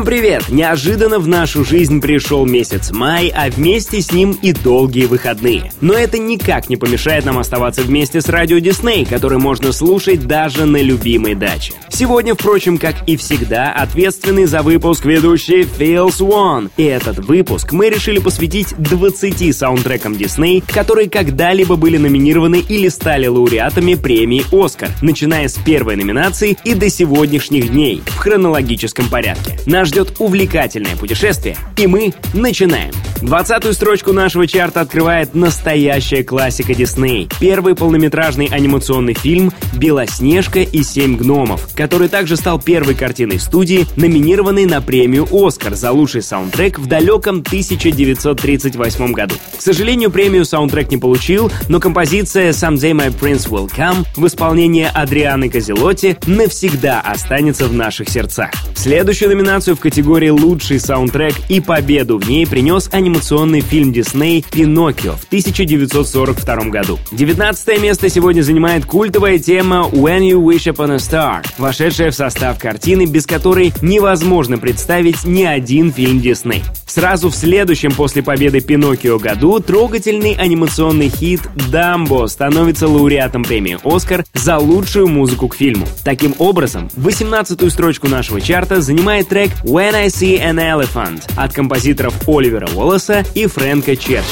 20. Всем привет! Неожиданно в нашу жизнь пришел месяц май, а вместе с ним и долгие выходные. Но это никак не помешает нам оставаться вместе с радио Дисней, который можно слушать даже на любимой даче. Сегодня, впрочем, как и всегда, ответственный за выпуск ведущий Фил Свон. И этот выпуск мы решили посвятить 20 саундтрекам Дисней, которые когда-либо были номинированы или стали лауреатами премии «Оскар», начиная с первой номинации и до сегодняшних дней в хронологическом порядке. Нас ждет увлекательное путешествие, и мы начинаем. Двадцатую строчку нашего чарта открывает настоящая классика Дисней. Первый полнометражный анимационный фильм «Белоснежка и семь гномов», который также стал первой картиной студии, номинированной на премию «Оскар» за лучший саундтрек в далеком 1938 году. К сожалению, премию саундтрек не получил, но композиция «Someday My Prince Will Come» в исполнении Адрианы Козелотти навсегда останется в наших сердцах. Следующую номинацию номинацию в категории «Лучший саундтрек» и победу в ней принес анимационный фильм Дисней «Пиноккио» в 1942 году. 19 место сегодня занимает культовая тема «When You Wish Upon a Star», вошедшая в состав картины, без которой невозможно представить ни один фильм Дисней. Сразу в следующем после победы Пиноккио году трогательный анимационный хит «Дамбо» становится лауреатом премии «Оскар» за лучшую музыку к фильму. Таким образом, 18-ю строчку нашего чарта занимает трек «When I See an Elephant» от композиторов Оливера Уоллеса и Фрэнка Черчилля.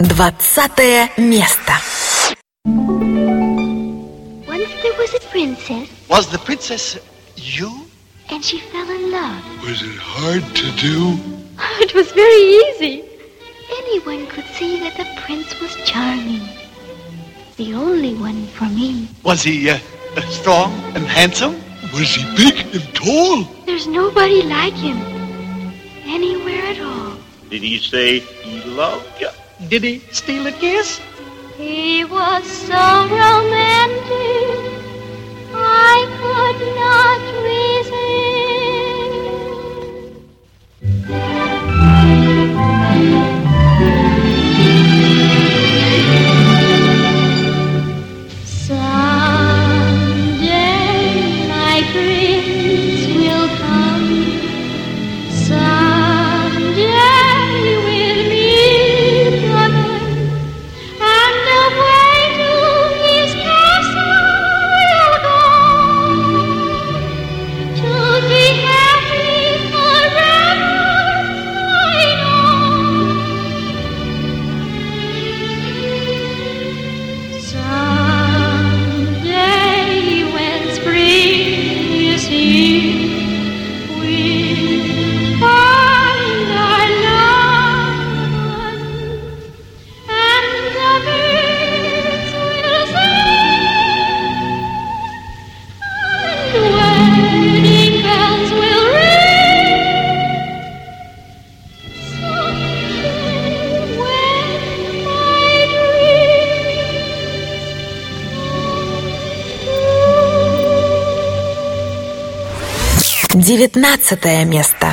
Двадцатое место. Once there was a princess. Was the princess you? And she fell in love. Was it hard to do? It was very easy. Anyone could see that the prince was charming. The only one for me. Was he uh, strong and handsome? Was he big and tall? There's nobody like him. Anywhere at all. Did he say he loved you? Did he steal a kiss? He was so romantic. I could not девятнадцатое место.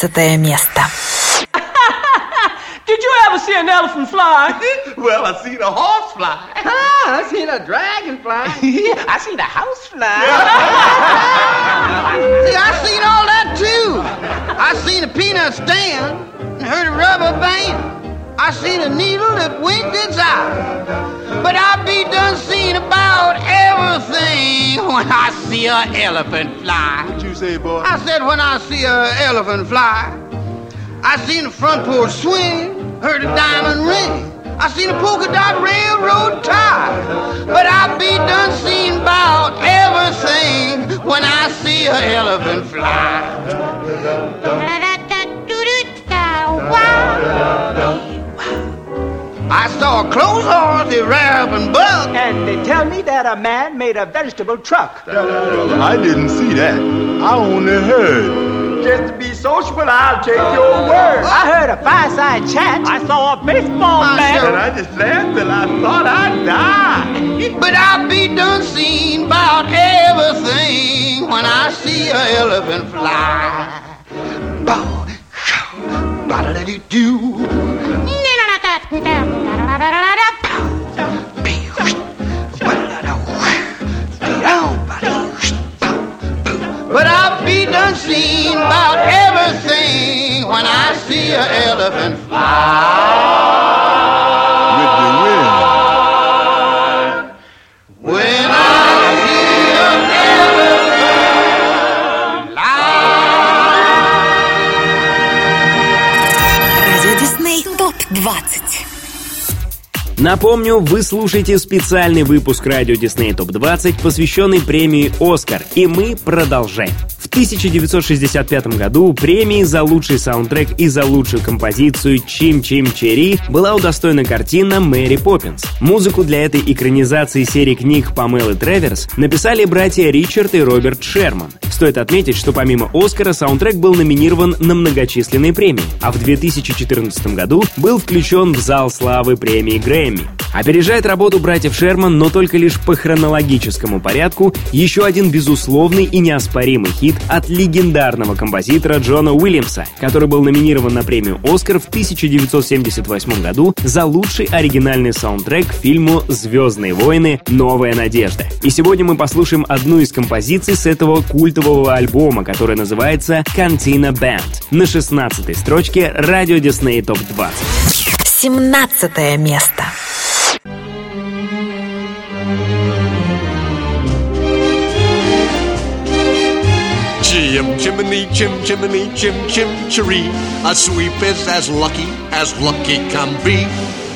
15 место. Did you ever see an elephant fly? well, I seen a horse fly. I seen a dragon fly. I seen a house fly. see, I seen all that too. I seen a peanut stand and heard a rubber band. I seen a needle that winked its eye. But I be done seen about everything when I see a elephant fly. What you say, boy? I said when I see a elephant fly. I seen the front porch swing, heard a diamond ring. I seen a polka dot railroad tie. But I be done seen about everything when I see a elephant fly. I saw a clothes horse, a raven buck. And they tell me that a man made a vegetable truck. I didn't see that. I only heard. Just to be sociable, I'll take your word. I heard a fireside chat. I saw a baseball I bat. And I just laughed till I thought I'd die. But I'll be done seen about everything when I see a elephant fly. Bow, show, ba-da-da-doo-doo. But I be done seen about everything when I see a elephant fly. With the wind. When I see an elephant fly. Радио Дисней ТОП-20. Напомню, вы слушаете специальный выпуск радио Disney Топ 20, посвященный премии «Оскар», и мы продолжаем. В 1965 году премии за лучший саундтрек и за лучшую композицию «Чим-Чим Черри» была удостоена картина «Мэри Поппинс». Музыку для этой экранизации серии книг Памелы Треверс написали братья Ричард и Роберт Шерман. Стоит отметить, что помимо «Оскара» саундтрек был номинирован на многочисленные премии, а в 2014 году был включен в зал славы премии Грэмми. Эмми. Опережает работу братьев Шерман, но только лишь по хронологическому порядку, еще один безусловный и неоспоримый хит от легендарного композитора Джона Уильямса, который был номинирован на премию «Оскар» в 1978 году за лучший оригинальный саундтрек к фильму «Звездные войны. Новая надежда». И сегодня мы послушаем одну из композиций с этого культового альбома, который называется «Cantina Band» на 16 строчке «Радио Дисней ТОП-20». 17 место. Jim, Jiminy, Jim, Jiminy, Jim, Jim, Cheree. A sweep is as lucky as lucky can be.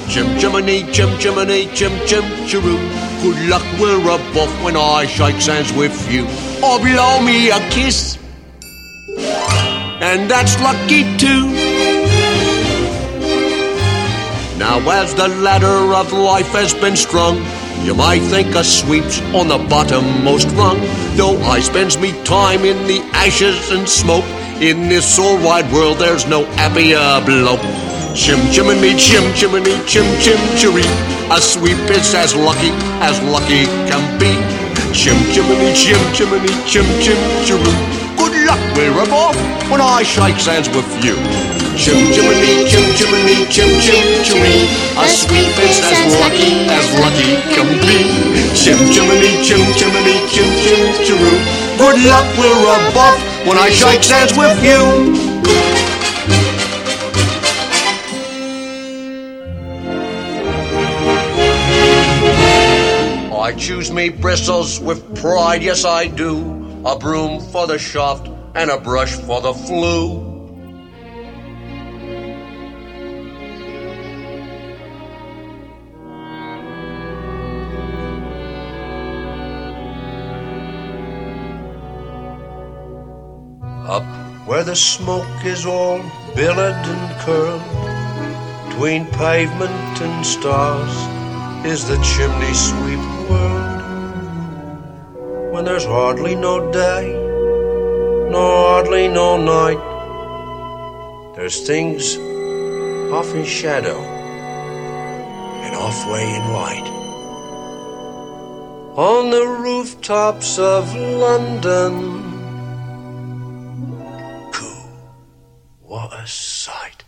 Jim, Jiminy, Jim, Jiminy, Jim, Jim, Cheroo. Good luck, we're off when I shake hands with you. Or blow me a kiss. And that's lucky too. Now, as the ladder of life has been strung, you might think a sweep's on the bottommost rung. Though I spends me time in the ashes and smoke, in this all wide world there's no happier bloke. Chim chimney, chim chimney, chim chim chiree. A sweep is as lucky as lucky can be. Chim chimney, chim chimney, chim chim chiroo. Good luck, we're off when I shake hands with you. Chim chimney, chim chimney, chim chim chiree. A sweep is as lucky as lucky can be. Chim chimney, chim chimney, chim chim chiroo. Good luck, we're off when I shake hands with you. I choose me bristles with pride, yes I do. A broom for the shaft and a brush for the flue. Where the smoke is all billowed and curled, between pavement and stars is the chimney sweep world. When there's hardly no day, nor hardly no night, there's things off in shadow and off way in light. On the rooftops of London, what a sight.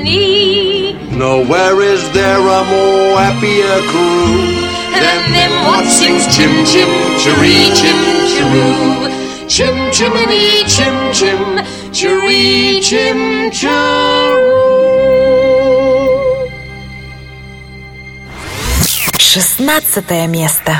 company. Nowhere is there a more happier crew than them what sings chim chim chiree, chim chiroo. Chim chimney, chim chim chiree, chim chiroo. Шестнадцатое место.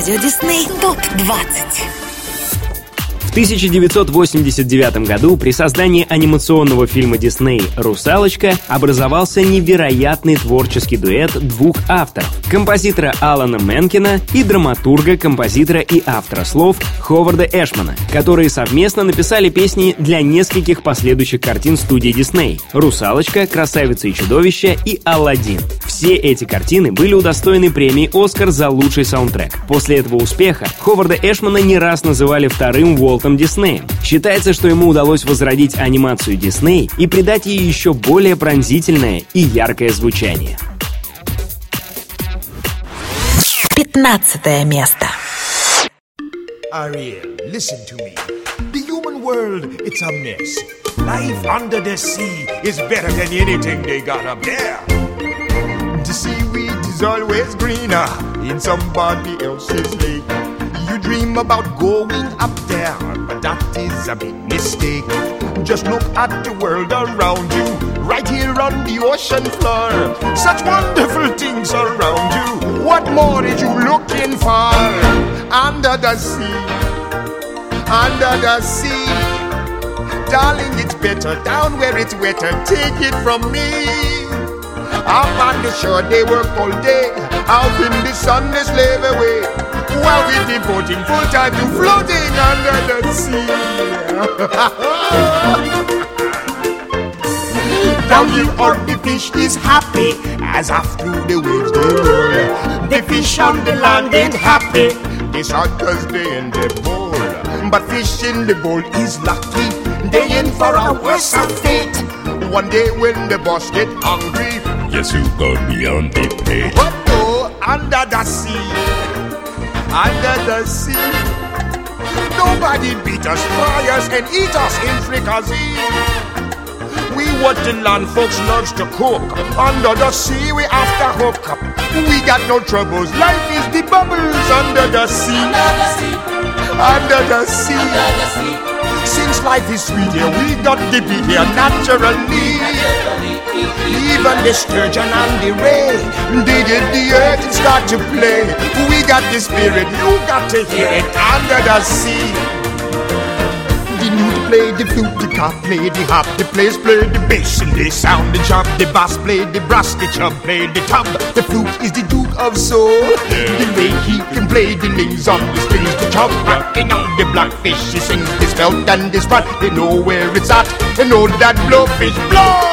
Радио Дисней. ТОП-20 в 1989 году при создании анимационного фильма Дисней «Русалочка» образовался невероятный творческий дуэт двух авторов — композитора Алана Менкина и драматурга, композитора и автора слов Ховарда Эшмана, которые совместно написали песни для нескольких последующих картин студии Дисней «Русалочка», «Красавица и чудовище» и «Алладин». Все эти картины были удостоены премии «Оскар» за лучший саундтрек. После этого успеха Ховарда Эшмана не раз называли вторым Уолт Уолтом Диснеем. Считается, что ему удалось возродить анимацию Дисней и придать ей еще более пронзительное и яркое звучание. 15 место. Ariel, listen to me. The human world, it's a mess. Life under the sea is better than anything they got up there. The seaweed is always greener in somebody else's lake. Dream about going up there, but that is a big mistake. Just look at the world around you, right here on the ocean floor. Such wonderful things around you. What more are you looking for? Under the sea, under the sea. Darling, it's better down where it's wetter. Take it from me. Up on the shore, they work all day. Out in the sun, they slave away while we're devoting full time to floating under the sea. Down here on the fish is happy as after the waves they roll. The fish on the land ain't happy. They shot cause they in the bowl. But fish in the bowl is lucky. They in for a worse fate. One day when the boss get hungry, yes you gonna be on the plate. But oh, under the sea under the sea. Nobody beat us, fry us, and eat us in fricassee. We what the land folks loves to cook. Under the sea, we after hook up. We got no troubles. Life is the bubbles under the sea. Under the sea. Under the sea. Since life is sweet here, we got to be here naturally. Even the sturgeon and the ray, they did the earth and start to play. We got the spirit, you got to hear it under the sea. The newt play the flute, the cop play the hop, the players play the bass and they sound the chop. The bass play the brass, the chub play the tub. The flute is the duke of soul. The way he can play the names on the strings, the chub rocking on the blackfish. He sings this belt and this spot. They know where it's at. They know that blowfish blow.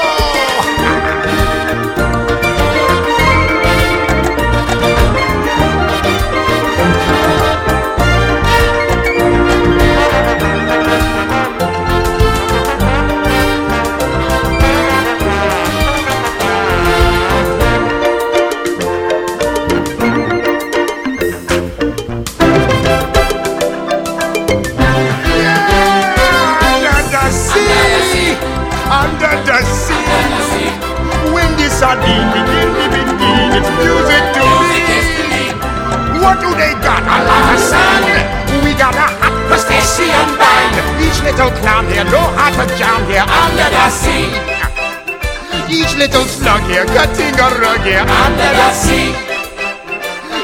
тут слоги, категории under the sea.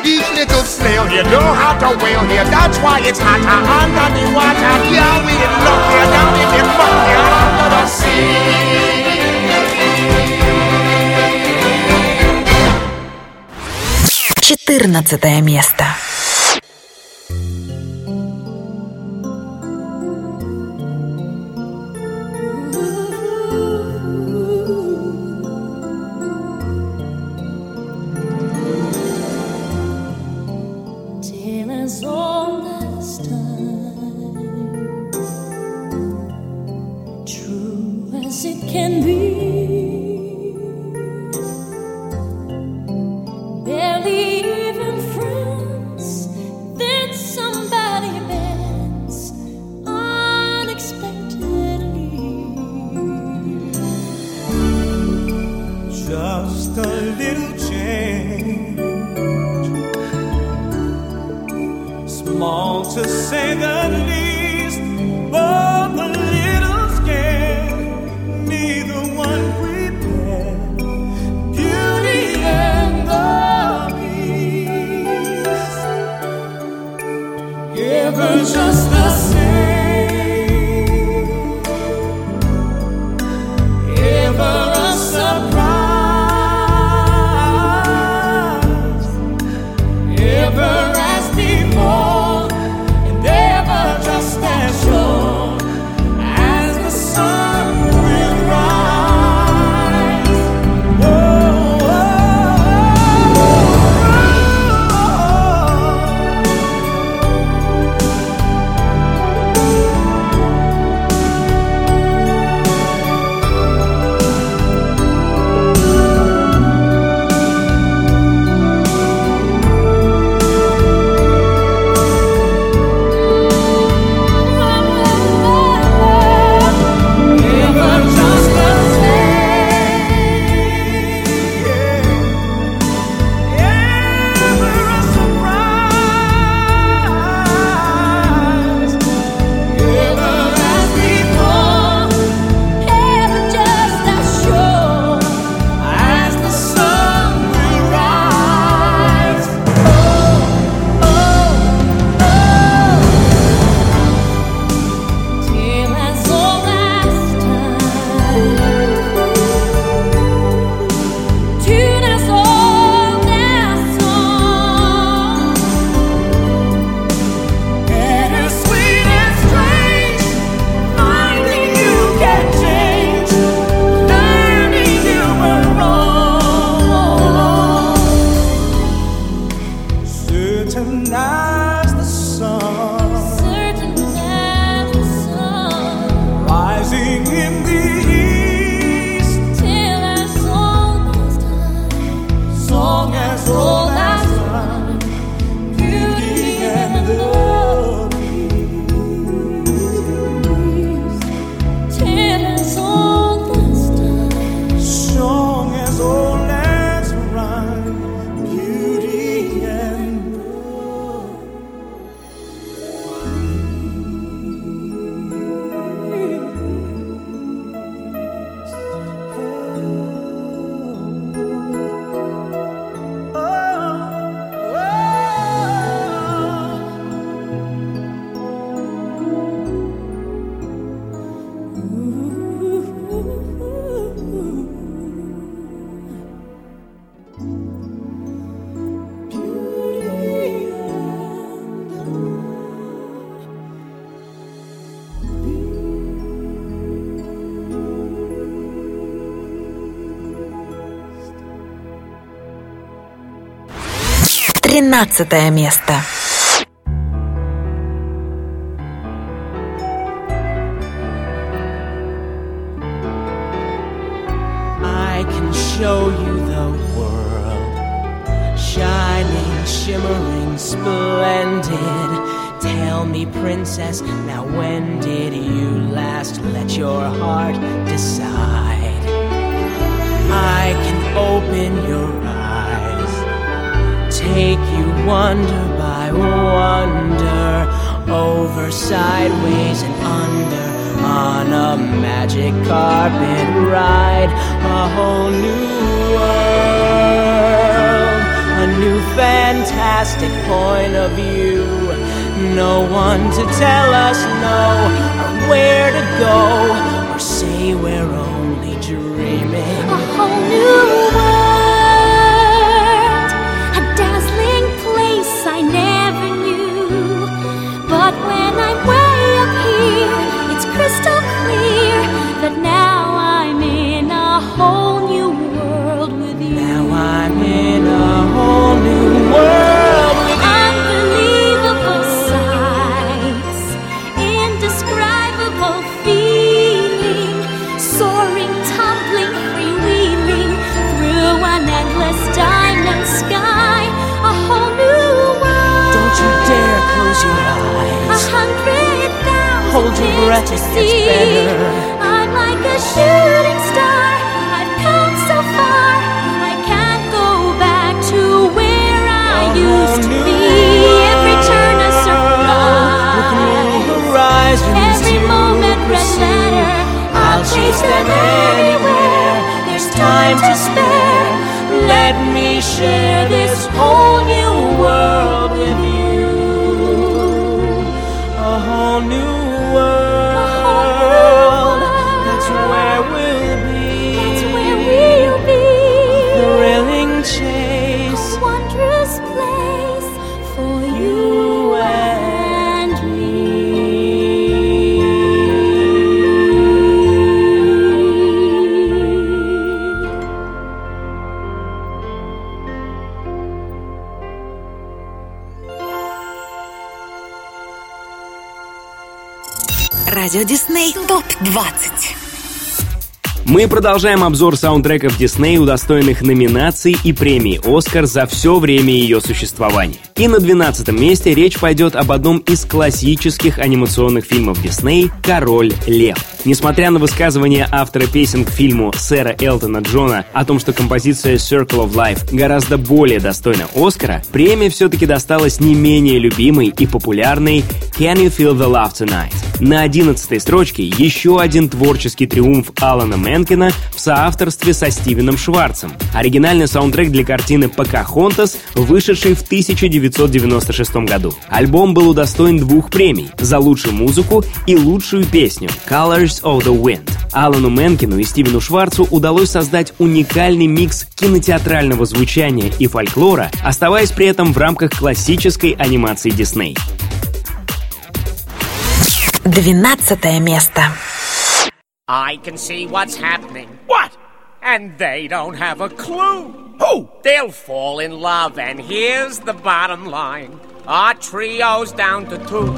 Each little snail here know how to wail here. That's why it's hotter under the water. Yeah, we in luck here, down in the muck here under the sea. Четырнадцатое место. 13 место. Мы продолжаем обзор саундтреков Дисней, удостоенных номинаций и премии «Оскар» за все время ее существования. И на 12 месте речь пойдет об одном из классических анимационных фильмов Дисней «Король Лев». Несмотря на высказывание автора песен к фильму сэра Элтона Джона о том, что композиция Circle of Life гораздо более достойна Оскара, премия все-таки досталась не менее любимой и популярной Can You Feel the Love Tonight? На 11 строчке еще один творческий триумф Алана Менкина в соавторстве со Стивеном Шварцем. Оригинальный саундтрек для картины «Покахонтас», вышедший в 1996 году. Альбом был удостоен двух премий за лучшую музыку и лучшую песню «Colors of the Wind». Алану Менкину и Стивену Шварцу удалось создать уникальный микс кинотеатрального звучания и фольклора, оставаясь при этом в рамках классической анимации Дисней. 12 место. I can see what's happening. What? And they don't have a clue. Who? They'll fall in love, and here's the bottom line. Our trio's down to two.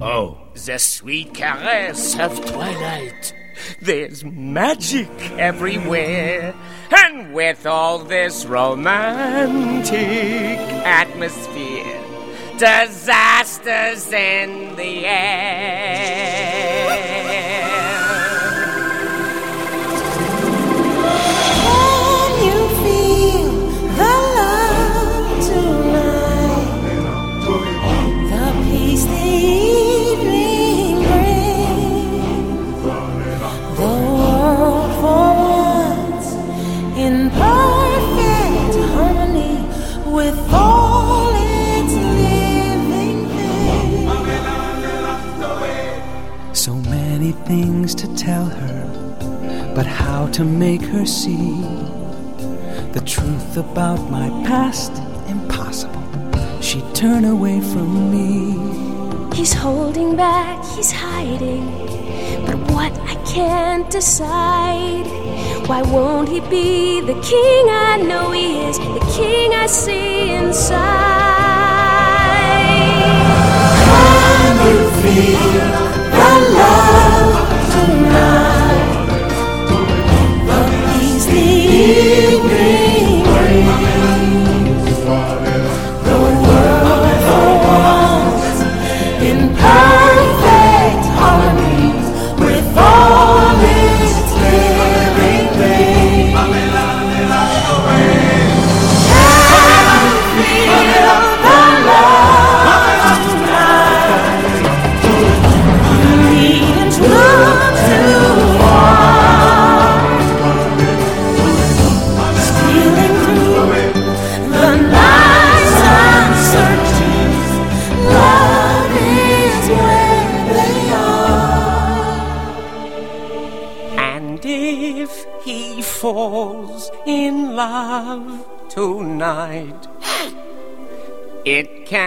Oh. The sweet caress of twilight. There's magic everywhere. And with all this romantic atmosphere, disasters in the air. things to tell her, but how to make her see the truth about my past? Impossible. She'd turn away from me. He's holding back, he's hiding, but what I can't decide. Why won't he be the king I know he is, the king I see inside? Can you feel the love? you.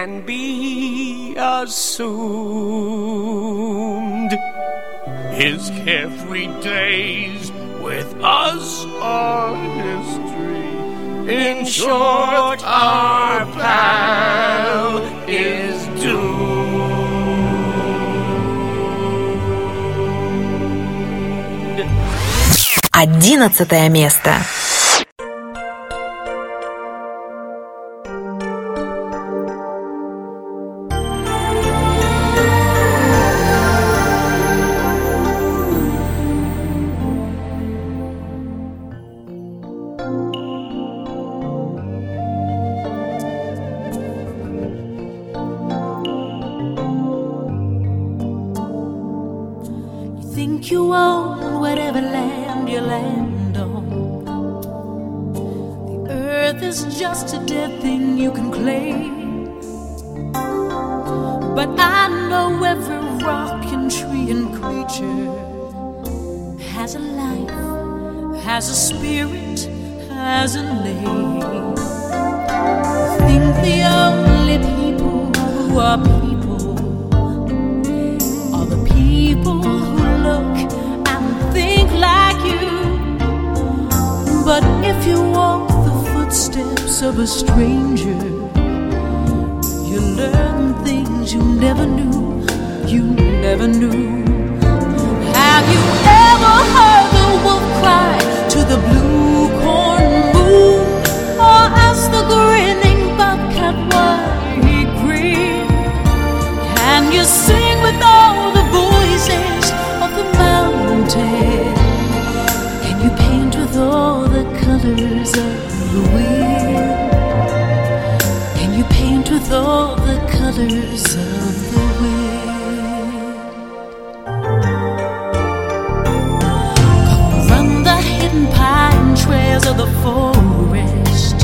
Can be assumed. His carefree days with us are history. In short, our pal is doomed. Одиннадцатое место. Of a stranger, you learn things you never knew, you never knew. Have you ever heard the wolf cry to the blue corn moon? Or ask the grinning bobcat why he grinned? Can you sing with all the voices of the mountain? Can you paint with all the colors of the wind? All the colors of the wind? Come run the hidden pine trails of the forest.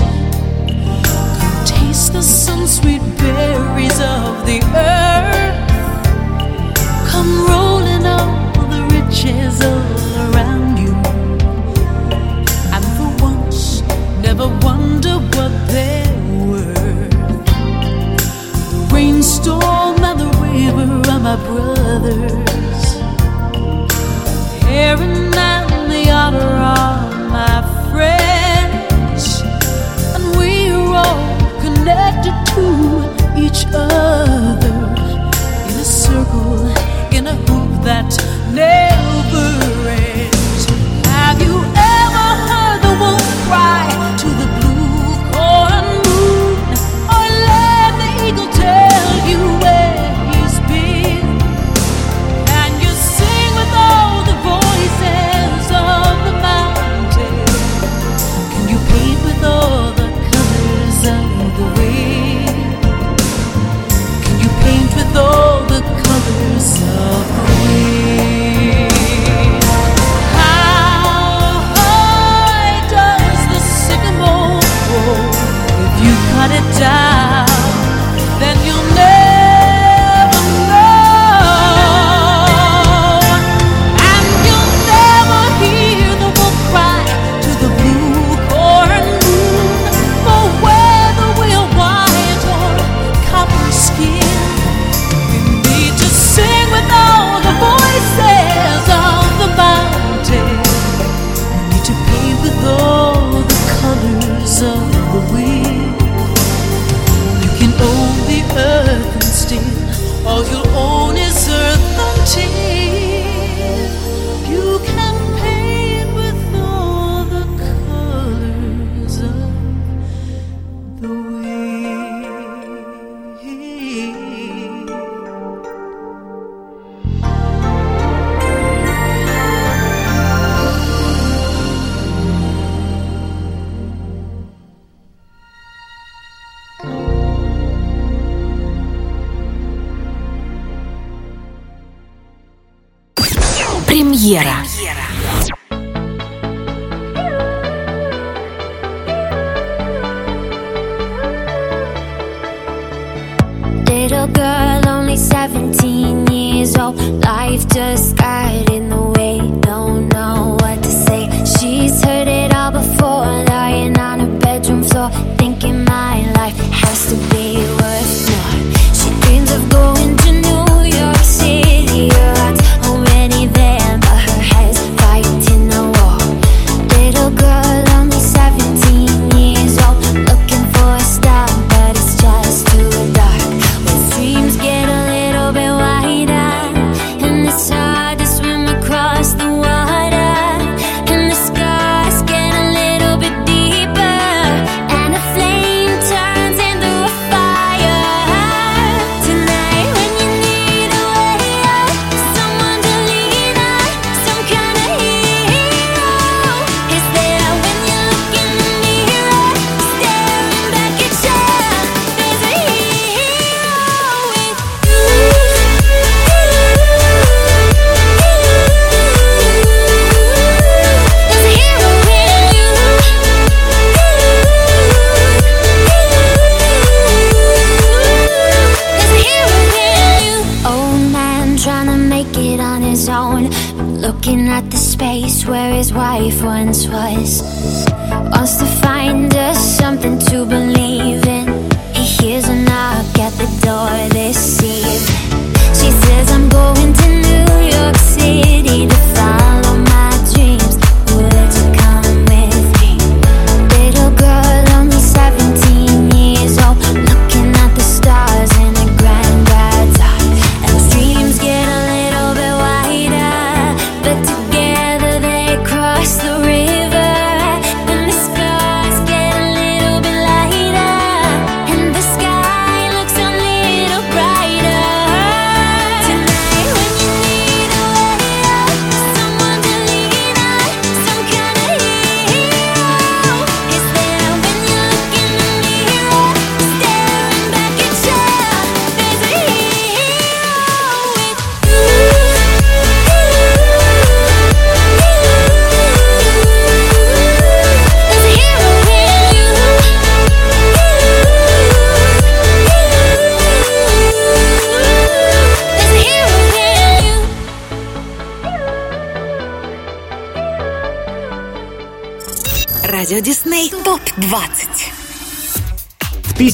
Come taste the sun sweet berries of the earth. Come rolling all the riches all around you. And for once, never wonder what they're rainstorm and the river are my brothers. Heron and the otter are my friends. And we're all connected to each other in a circle, in a hoop that never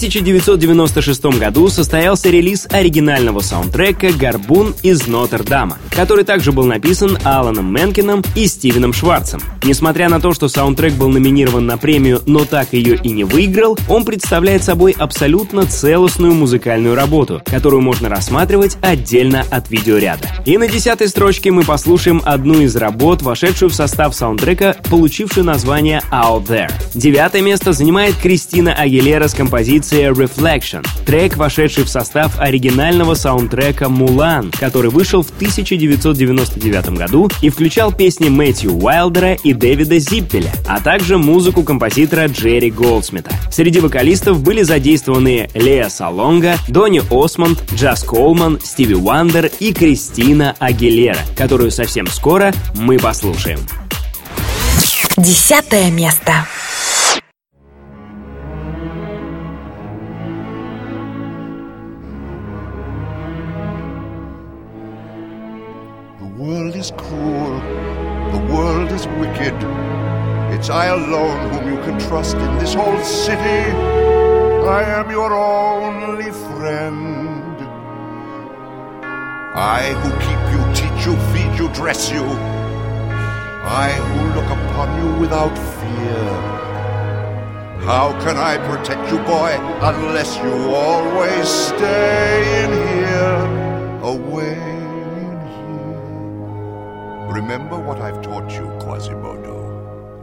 1996 году состоялся релиз оригинального саундтрека «Горбун из Нотр-Дама», который также был написан Аланом Менкином и Стивеном Шварцем. Несмотря на то, что саундтрек был номинирован на премию, но так ее и не выиграл, он представляет собой абсолютно целостную музыкальную работу, которую можно рассматривать отдельно от видеоряда. И на десятой строчке мы послушаем одну из работ, вошедшую в состав саундтрека, получившую название «Out There». Девятое место занимает Кристина Агилера с композицией Reflection, трек, вошедший в состав оригинального саундтрека «Мулан», который вышел в 1999 году и включал песни Мэтью Уайлдера и Дэвида Зиппеля, а также музыку композитора Джерри Голдсмита. Среди вокалистов были задействованы Лея Салонга, Донни Осмонд, Джаз Колман, Стиви Уандер и Кристина Агилера, которую совсем скоро мы послушаем. Десятое место. It's I alone whom you can trust in this whole city. I am your only friend. I who keep you, teach you, feed you, dress you. I who look upon you without fear. How can I protect you, boy, unless you always stay in here, away in here? Remember what I've taught you, Quasimodo.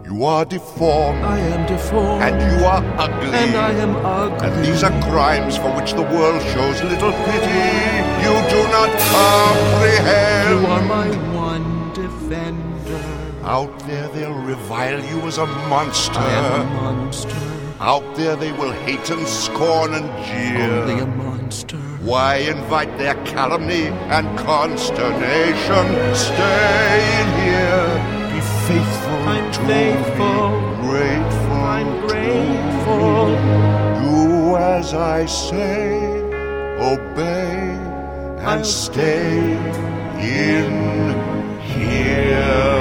You are deformed. I am deformed. And you are ugly. And I am ugly. And these are crimes for which the world shows little pity. You do not comprehend. You are my one defender. Out there they'll revile you as a monster. I am a monster. Out there they will hate and scorn and jeer. Only a monster. Why invite their calumny and consternation? Stay in here. Faithful I'm to faithful. Grateful. I'm grateful. Do as I say. Obey and I'll stay in here.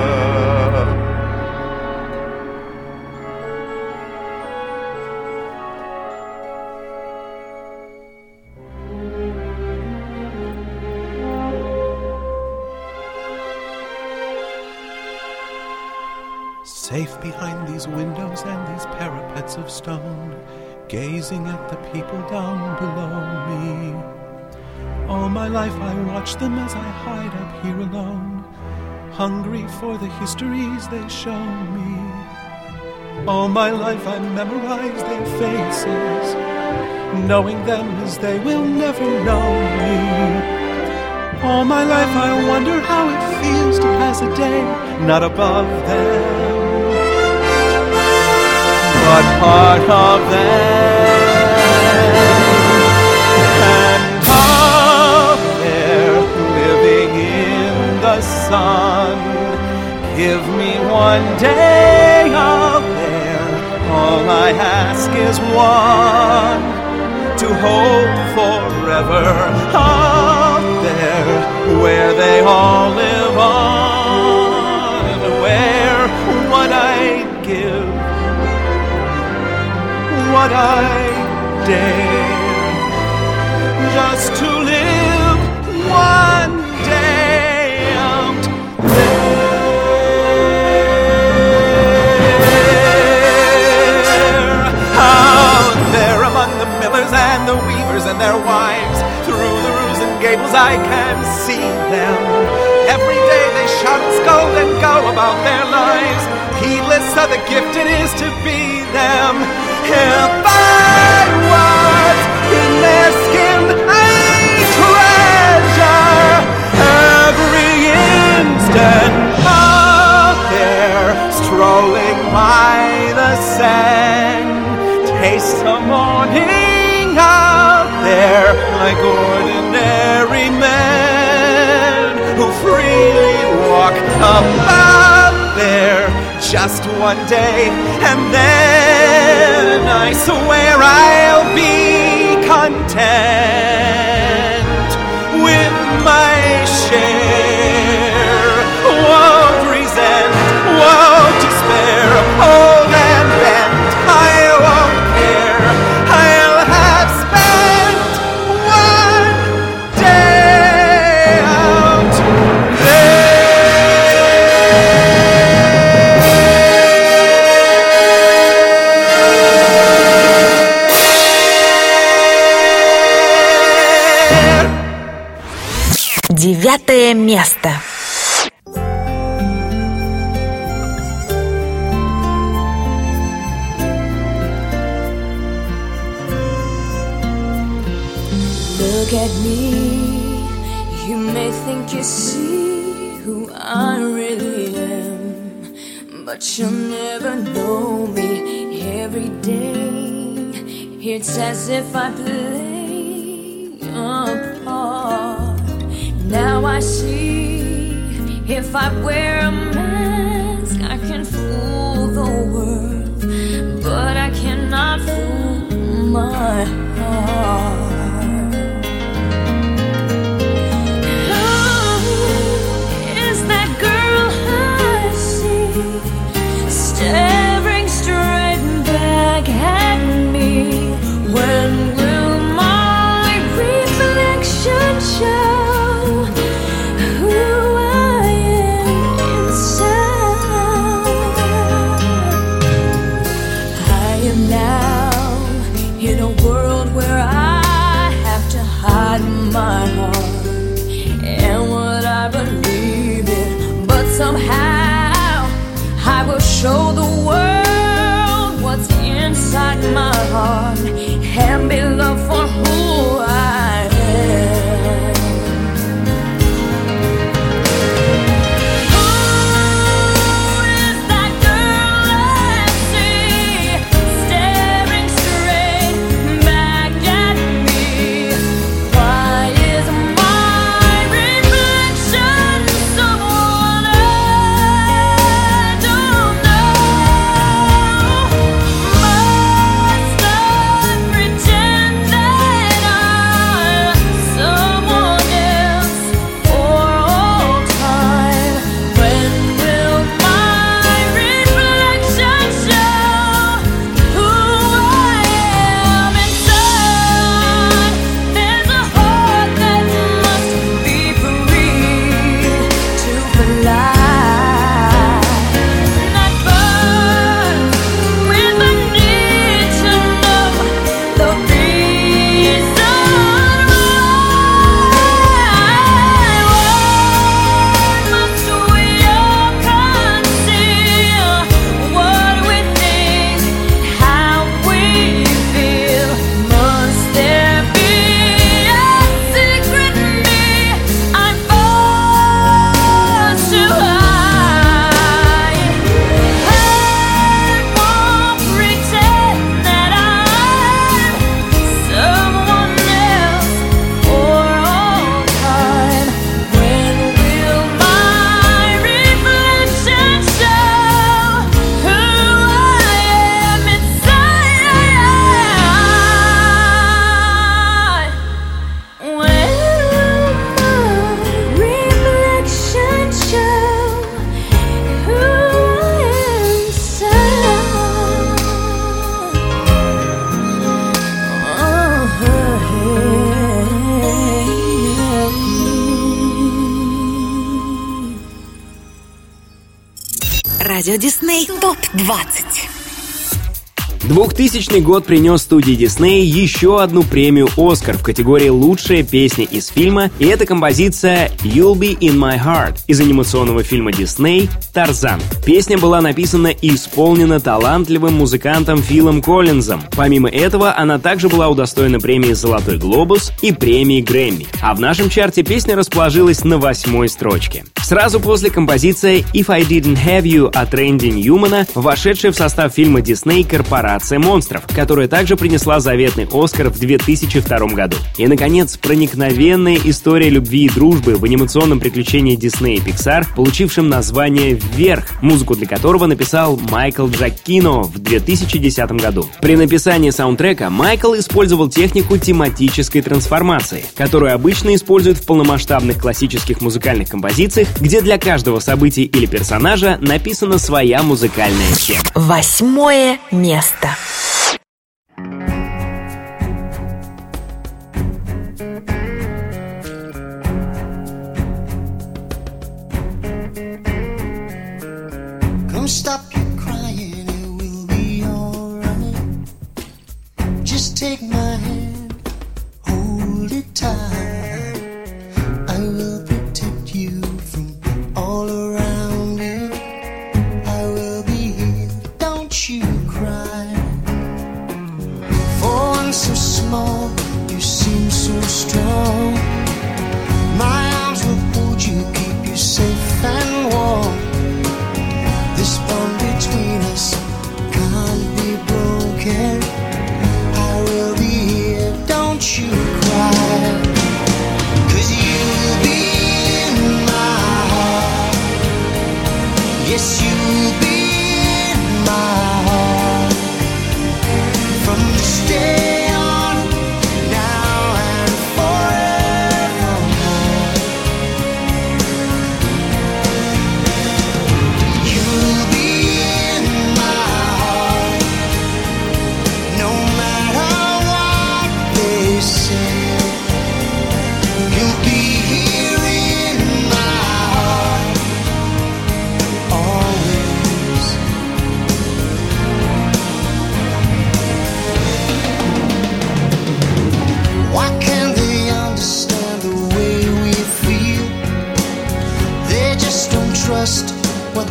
Safe behind these windows and these parapets of stone, gazing at the people down below me. All my life I watch them as I hide up here alone, hungry for the histories they show me. All my life I memorize their faces, knowing them as they will never know me. All my life I wonder how it feels to pass a day not above them, but part of them. And up there, living in the sun, give me one day out there. All I ask is one to hold forever up there where they all live on where thought I dare. Just to live 2000 год принес студии Дисней еще одну премию «Оскар» в категории «Лучшая песня из фильма», и это композиция «You'll Be In My Heart» из анимационного фильма Дисней «Тарзан». Песня была написана и исполнена талантливым музыкантом Филом Коллинзом. Помимо этого, она также была удостоена премии «Золотой глобус» и премии «Грэмми». А в нашем чарте песня расположилась на восьмой строчке. Сразу после композиции «If I Didn't Have You» от Рэнди Ньюмана, вошедшая в состав фильма Дисней «Корпорация «Корпорация монстров», которая также принесла заветный Оскар в 2002 году. И, наконец, проникновенная история любви и дружбы в анимационном приключении Disney и Pixar, получившем название «Вверх», музыку для которого написал Майкл Джаккино в 2010 году. При написании саундтрека Майкл использовал технику тематической трансформации, которую обычно используют в полномасштабных классических музыкальных композициях, где для каждого события или персонажа написана своя музыкальная тема. Восьмое место. Come stop your crying, it will be alright. Just take my hand, hold it tight. So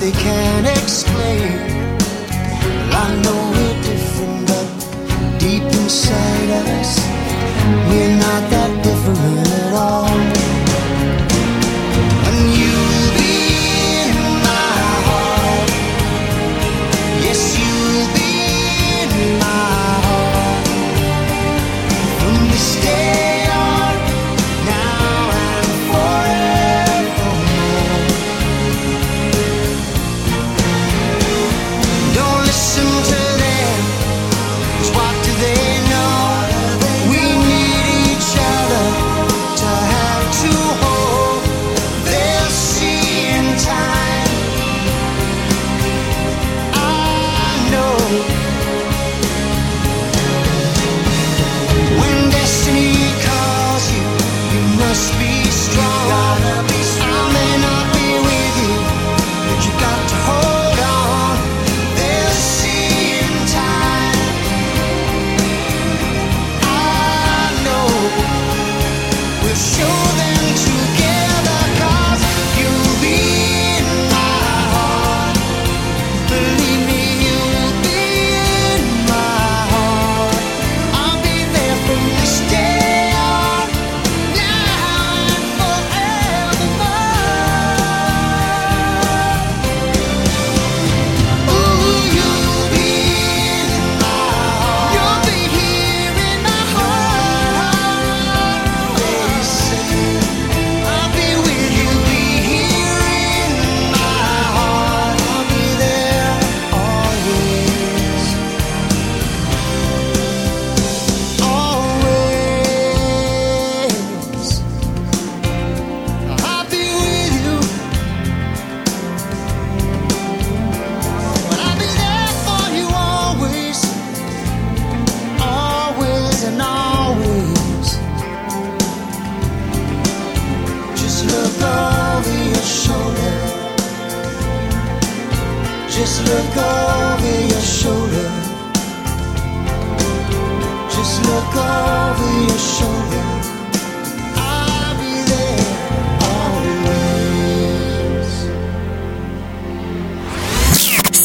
they can't explain. Well, I know we're different, but deep inside us, we're not that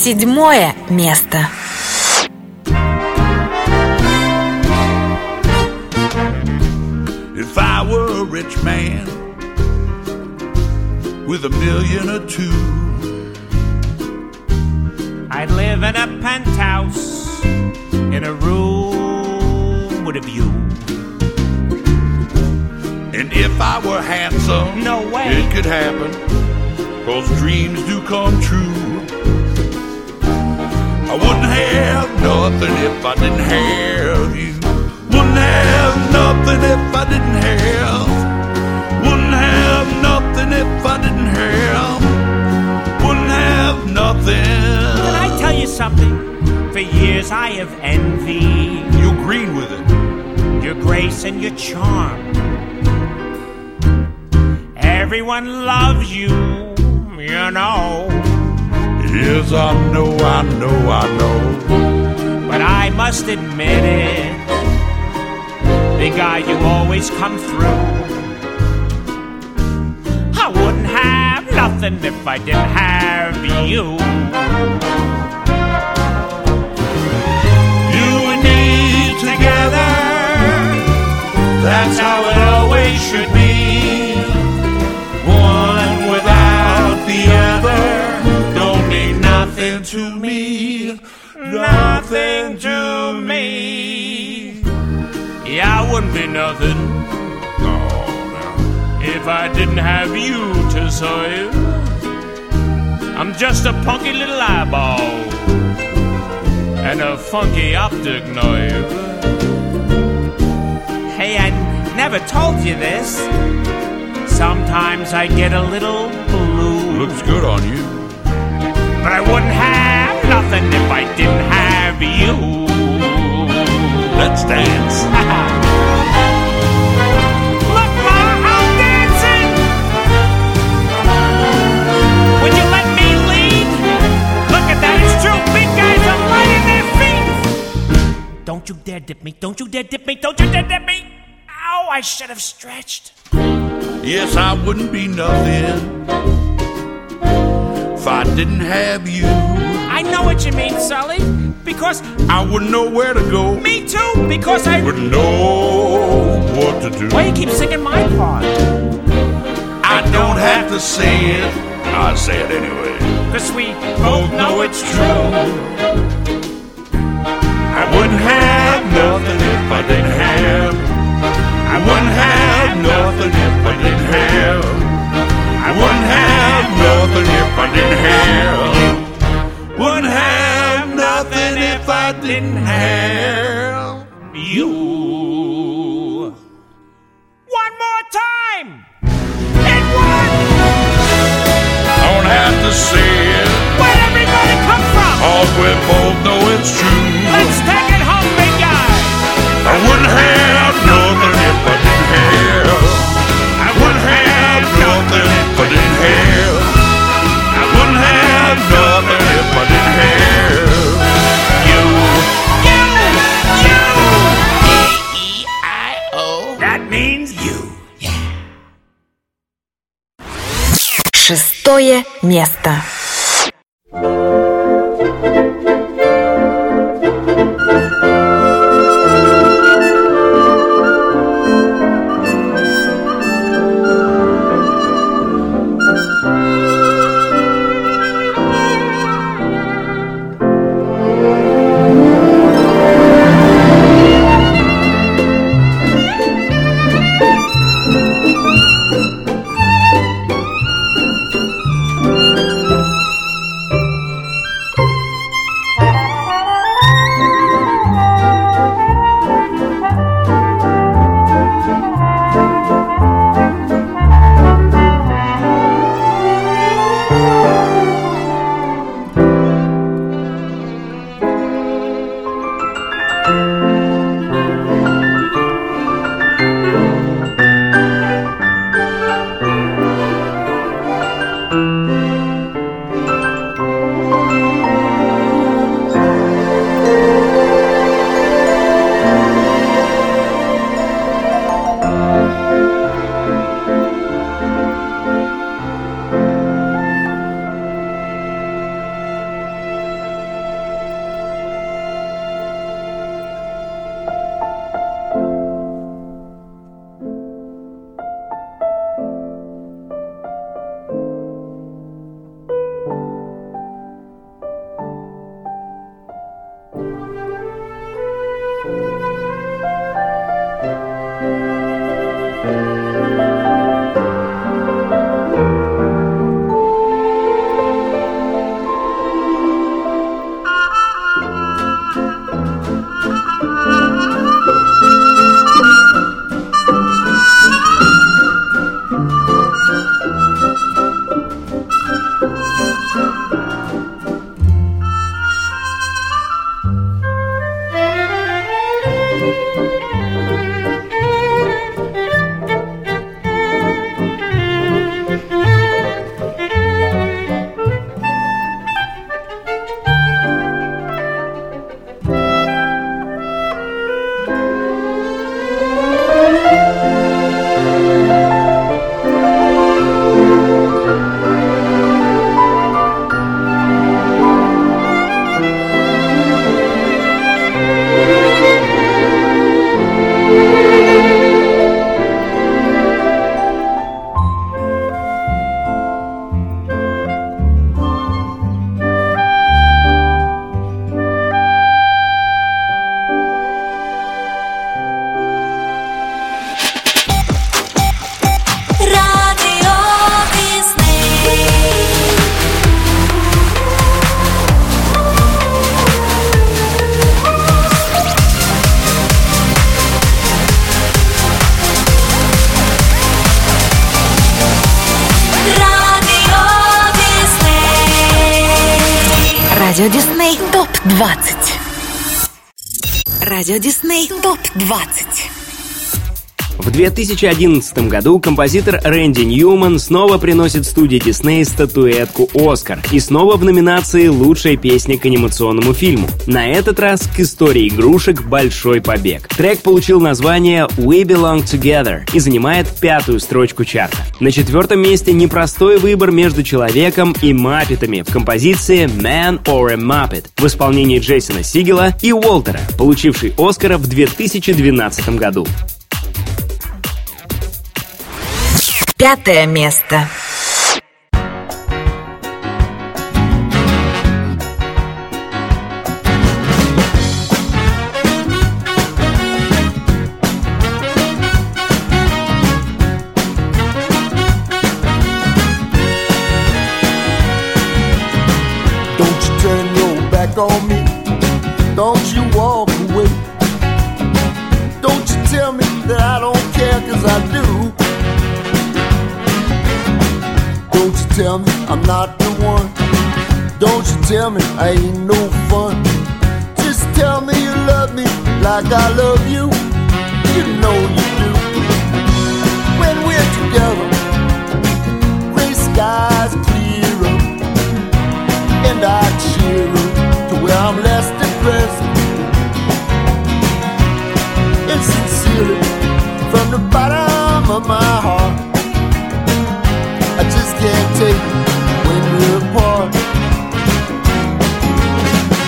Седьмое место. If I were a rich man with a million or two, I'd live in a penthouse in a room with a view. and if I were handsome, No way. it could happen, cause dreams do come true. I wouldn't have nothing if I didn't have you. Wouldn't have nothing if I didn't have. Wouldn't have nothing if I didn't have. Wouldn't have nothing. Can I tell you something? For years I have envied You agreed with it. your grace and your charm. Everyone loves you, you know. Yes, I know, I know, I know. But I must admit it, big guy, you always come through. I wouldn't have nothing if I didn't have you. You and me together, that's how it always should be. Nothing to me. Yeah, I wouldn't be nothing. No, no. If I didn't have you to serve, I'm just a punky little eyeball and a funky optic nerve. Hey, I never told you this. Sometimes I get a little blue. Looks good on you. But I wouldn't have nothing if I didn't have you. Let's dance. Look, Ma, I'm dancing. Would you let me lead? Look at that, it's true. Big guys are lighting their feet. Don't you dare dip me. Don't you dare dip me. Don't you dare dip me. Ow, I should have stretched. Yes, I wouldn't be nothing if I didn't have you. I know what you mean, Sully. Because I wouldn't know where to go. me too. Because I. Wouldn't know what to do. Why you keep singing my part? I don't have to say it. I say it anyway. Cause we both know it's true. I wouldn't have nothing if I didn't have. I wouldn't have nothing if I didn't have. I wouldn't have nothing if I didn't have. Wouldn't have nothing if I didn't have you. One more time. And one. Don't have to say it. Where'd everybody come from? All we both know it's true. Let's take it home, big guy. I wouldn't have Шестое место. Радио Дисней ТОП-20 В 2011 году композитор Рэнди Ньюман снова приносит студии Дисней статуэтку «Оскар» и снова в номинации «Лучшая песня к анимационному фильму». На этот раз к истории игрушек «Большой побег». Трек получил название «We Belong Together» и занимает пятую строчку чарта. На четвертом месте непростой выбор между человеком и маппетами в композиции «Man or a Muppet» в исполнении Джейсона Сигела и Уолтера, получивший «Оскара» в 2012 году. Пятое место. Not the one. Don't you tell me I ain't no fun. Just tell me you love me like I love you. You know you do. When we're together, gray skies clear up and I cheer up to where I'm less depressed. And sincerely, from the bottom of my heart, I just can't take it we're.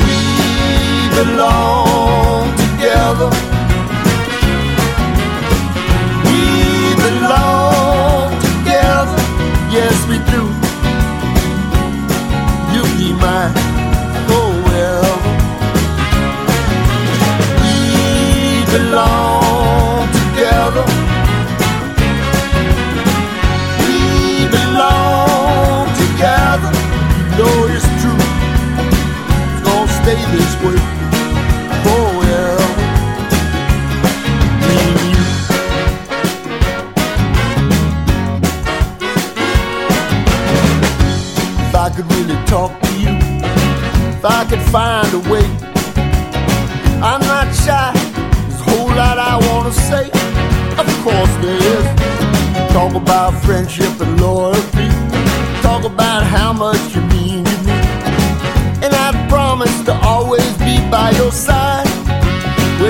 We belong way oh, forever. Me and you. If I could really talk to you, if I could find a way, I'm not shy. There's a whole lot I wanna say. Of course there is. Talk about friendship and loyalty. Talk about how much you mean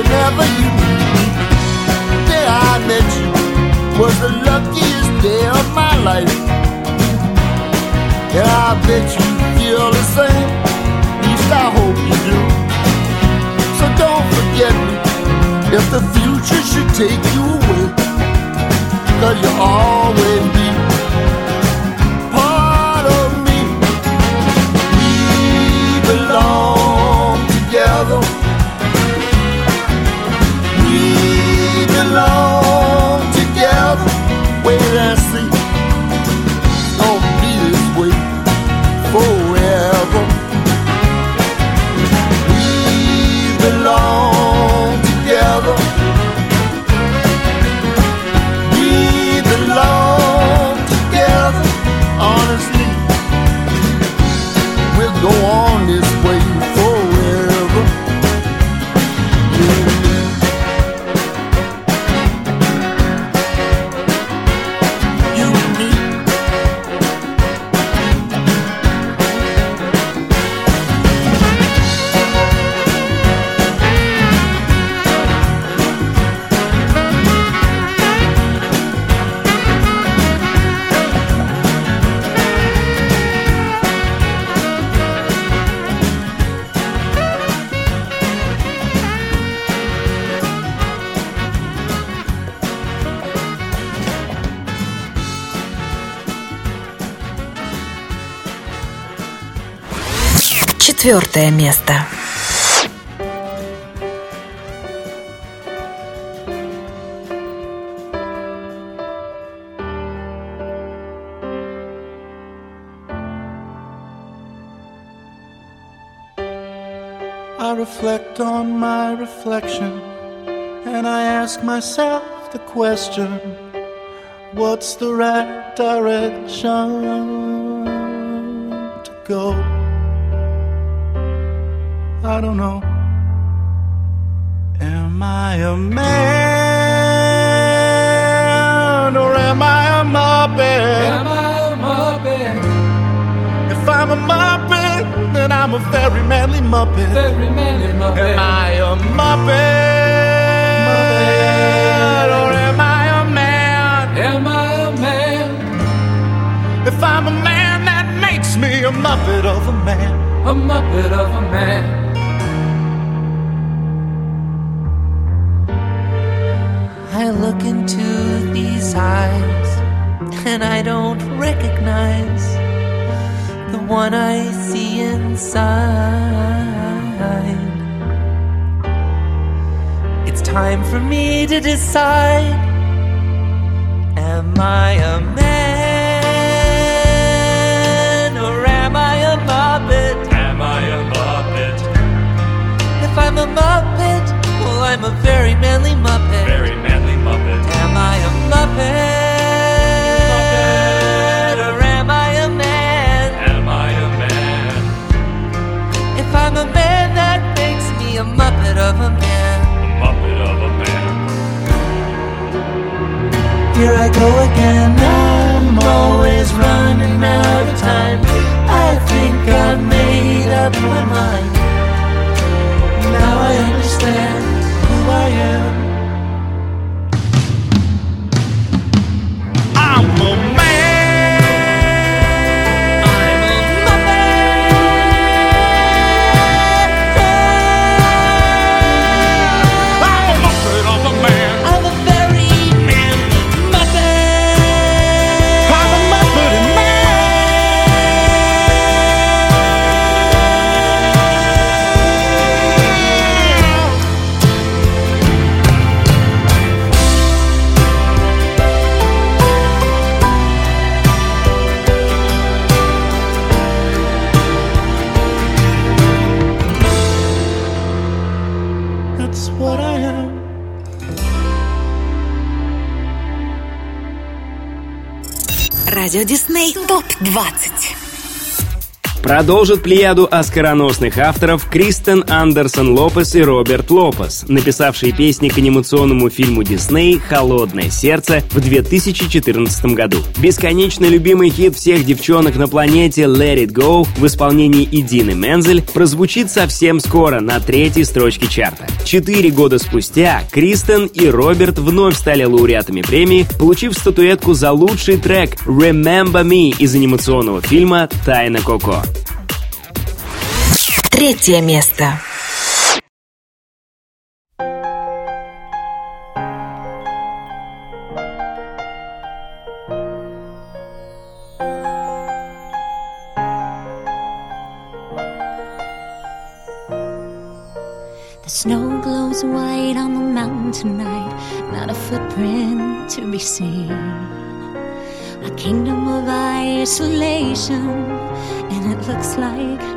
whenever you need me. The day I met you was the luckiest day of my life. And I bet you feel the same. At least I hope you do. So don't forget me if the future should take you away. Cause you'll always Четвертое место. Muppet. Very manly muppet. Am I a muppet? Muppet. Or am I a man? Am I a man? If I'm a man, that makes me a muppet of a man. A muppet of a man. I look into these eyes and I don't recognize the one I see inside. It's time for me to decide Am I a man or am I a muppet? Am I a muppet? If I'm a muppet, well, I'm a very manly muppet. Very manly muppet. Am I a muppet? Here I go again. I'm always running out of time. I think I've made up my mind. Now I understand who I am. Радио Дисней ТОП-20. Продолжат плеяду оскароносных авторов Кристен Андерсон Лопес и Роберт Лопес, написавшие песни к анимационному фильму Дисней «Холодное сердце» в 2014 году. Бесконечно любимый хит всех девчонок на планете «Let It Go» в исполнении Идины Мензель прозвучит совсем скоро на третьей строчке чарта. Четыре года спустя Кристен и Роберт вновь стали лауреатами премии, получив статуэтку за лучший трек «Remember Me» из анимационного фильма «Тайна Коко». Третье место. The snow glows white on the mountain tonight, not a footprint to be seen. A kingdom of isolation, and it looks like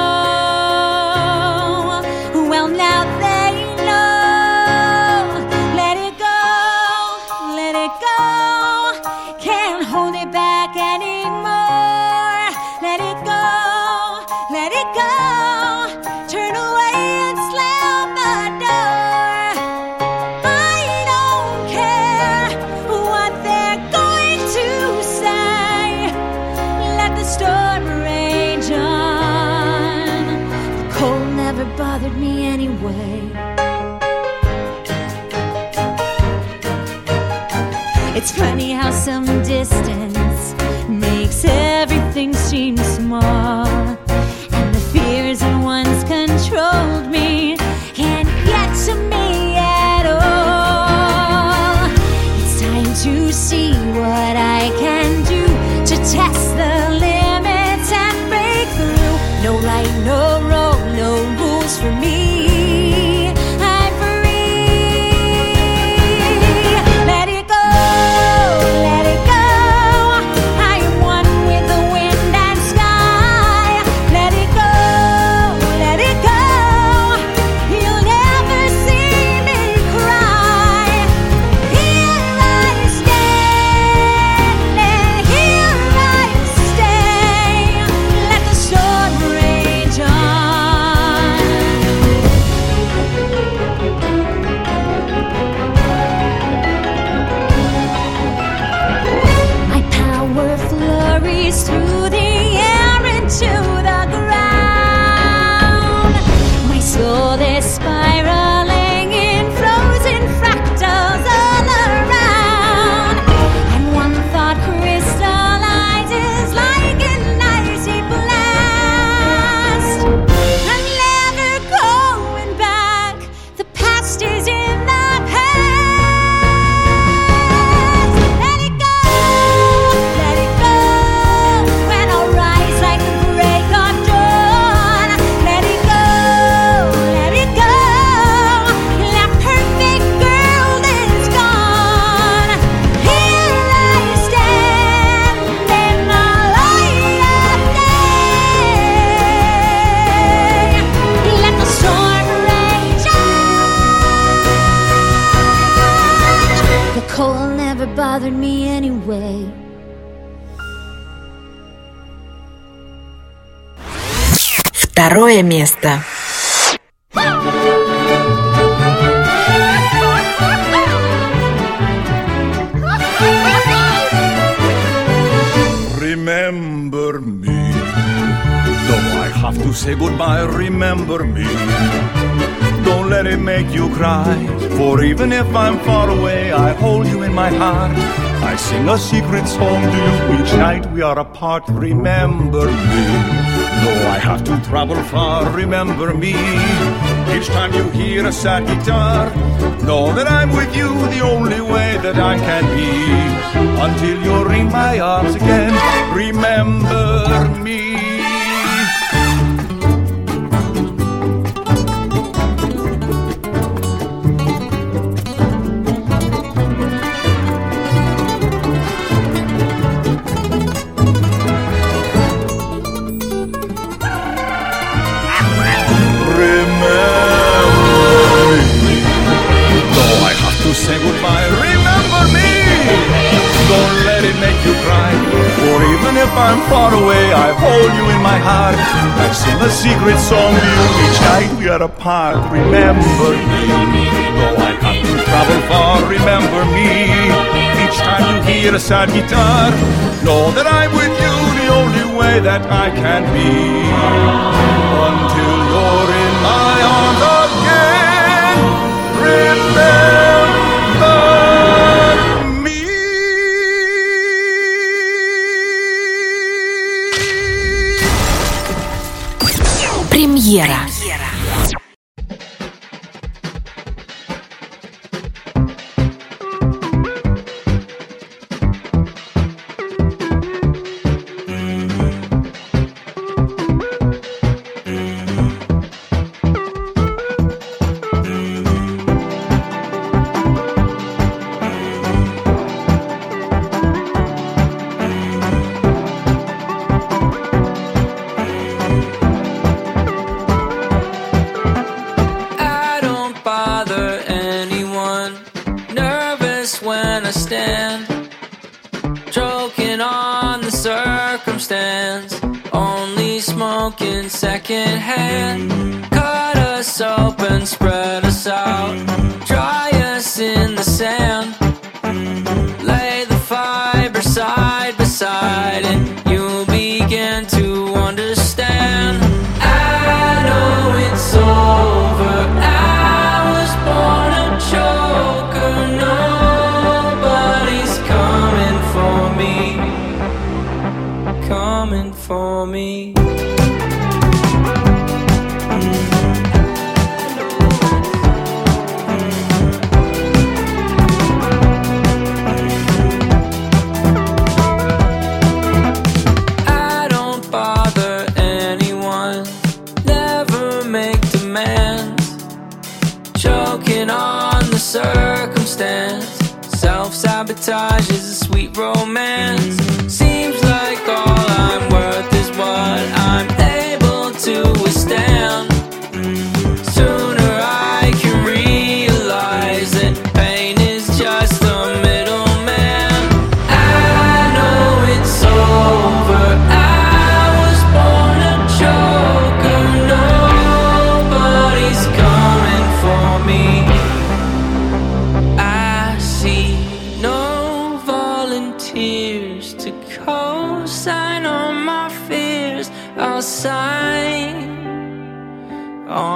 место. Remember me, though I have to say goodbye. Remember me. Don't let it make you cry, for even if I'm far away, I hold you in my heart. I sing a secret song to you each night we are apart. Remember me. Though I have to travel far, remember me. Each time you hear a sad guitar, know that I'm with you the only way that I can be. Until you're in my arms again, remember me. apart. Remember me, though I have to travel far. Remember me each time you hear a sad guitar. Know that I'm with you the only way that I can be.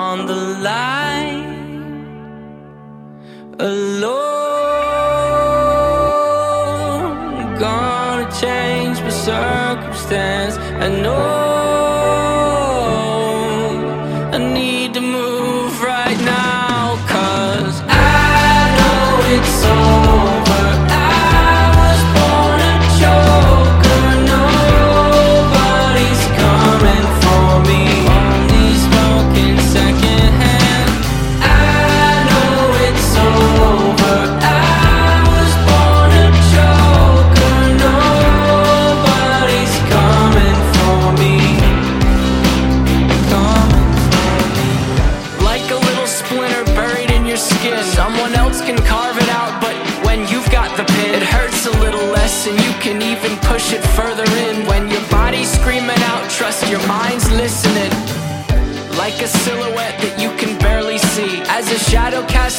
on the line alone. Gonna change my circumstance.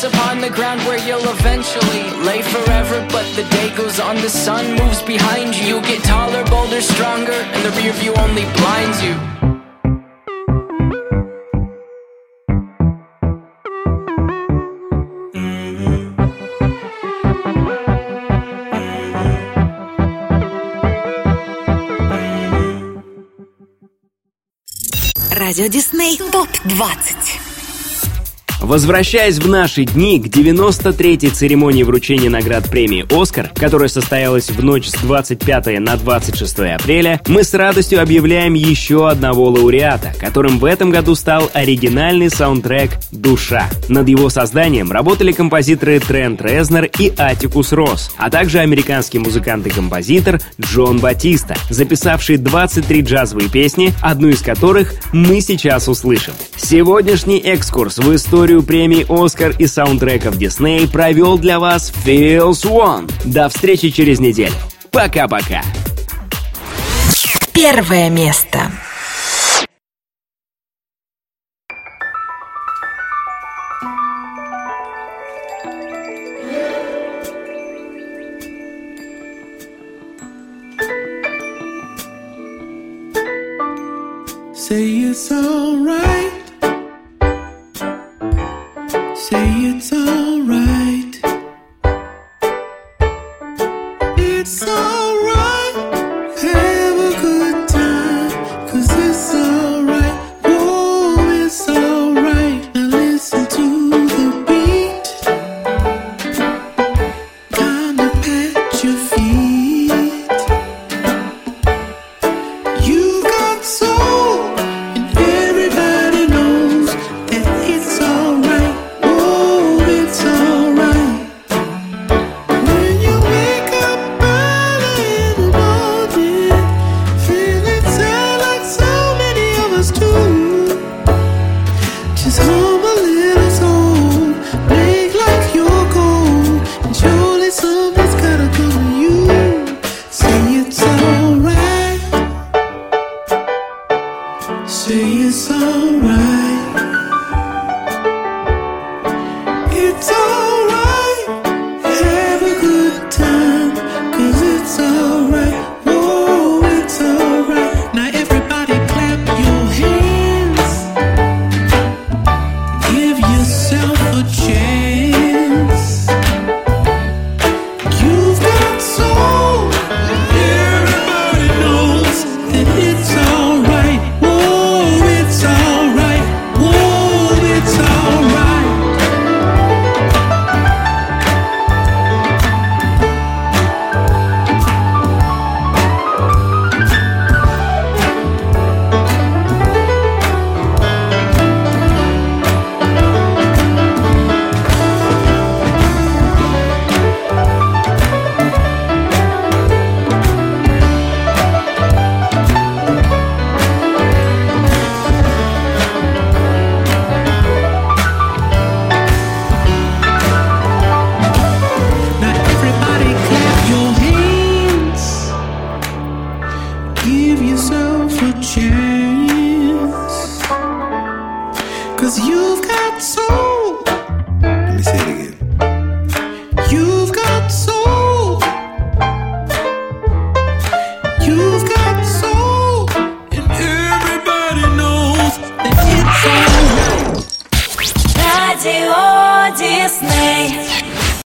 upon the ground where you'll eventually lay forever, but the day goes on, the sun moves behind you. You get taller, bolder, stronger, and the rear view only blinds you. Радио Дисней ТОП-20 Возвращаясь в наши дни к 93-й церемонии вручения наград премии «Оскар», которая состоялась в ночь с 25 на 26 апреля, мы с радостью объявляем еще одного лауреата, которым в этом году стал оригинальный саундтрек «Душа». Над его созданием работали композиторы Трент Резнер и Атикус Росс, а также американский музыкант и композитор Джон Батиста, записавший 23 джазовые песни, одну из которых мы сейчас услышим. Сегодняшний экскурс в историю премий «Оскар» и саундтреков Дисней провел для вас Feels One. До встречи через неделю. Пока-пока. Первое место. Say it's alright. It's alright.